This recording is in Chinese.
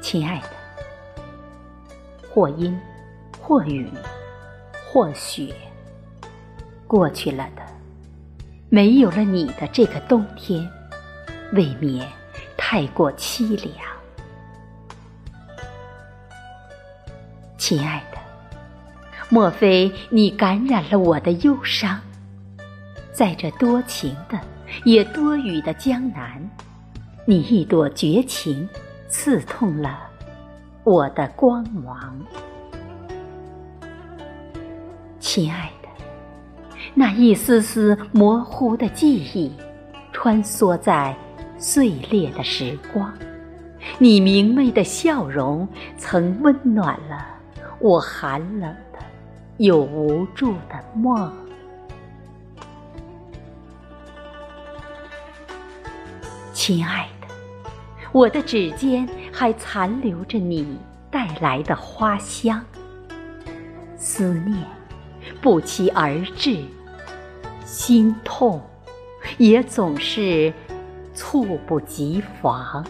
亲爱的，或阴，或雨，或雪，过去了的，没有了你的这个冬天，未免太过凄凉。亲爱的，莫非你感染了我的忧伤？在这多情的也多雨的江南，你一朵绝情，刺痛了我的光芒。亲爱的，那一丝丝模糊的记忆，穿梭在碎裂的时光。你明媚的笑容，曾温暖了我寒冷的又无助的梦。亲爱的，我的指尖还残留着你带来的花香。思念不期而至，心痛也总是猝不及防。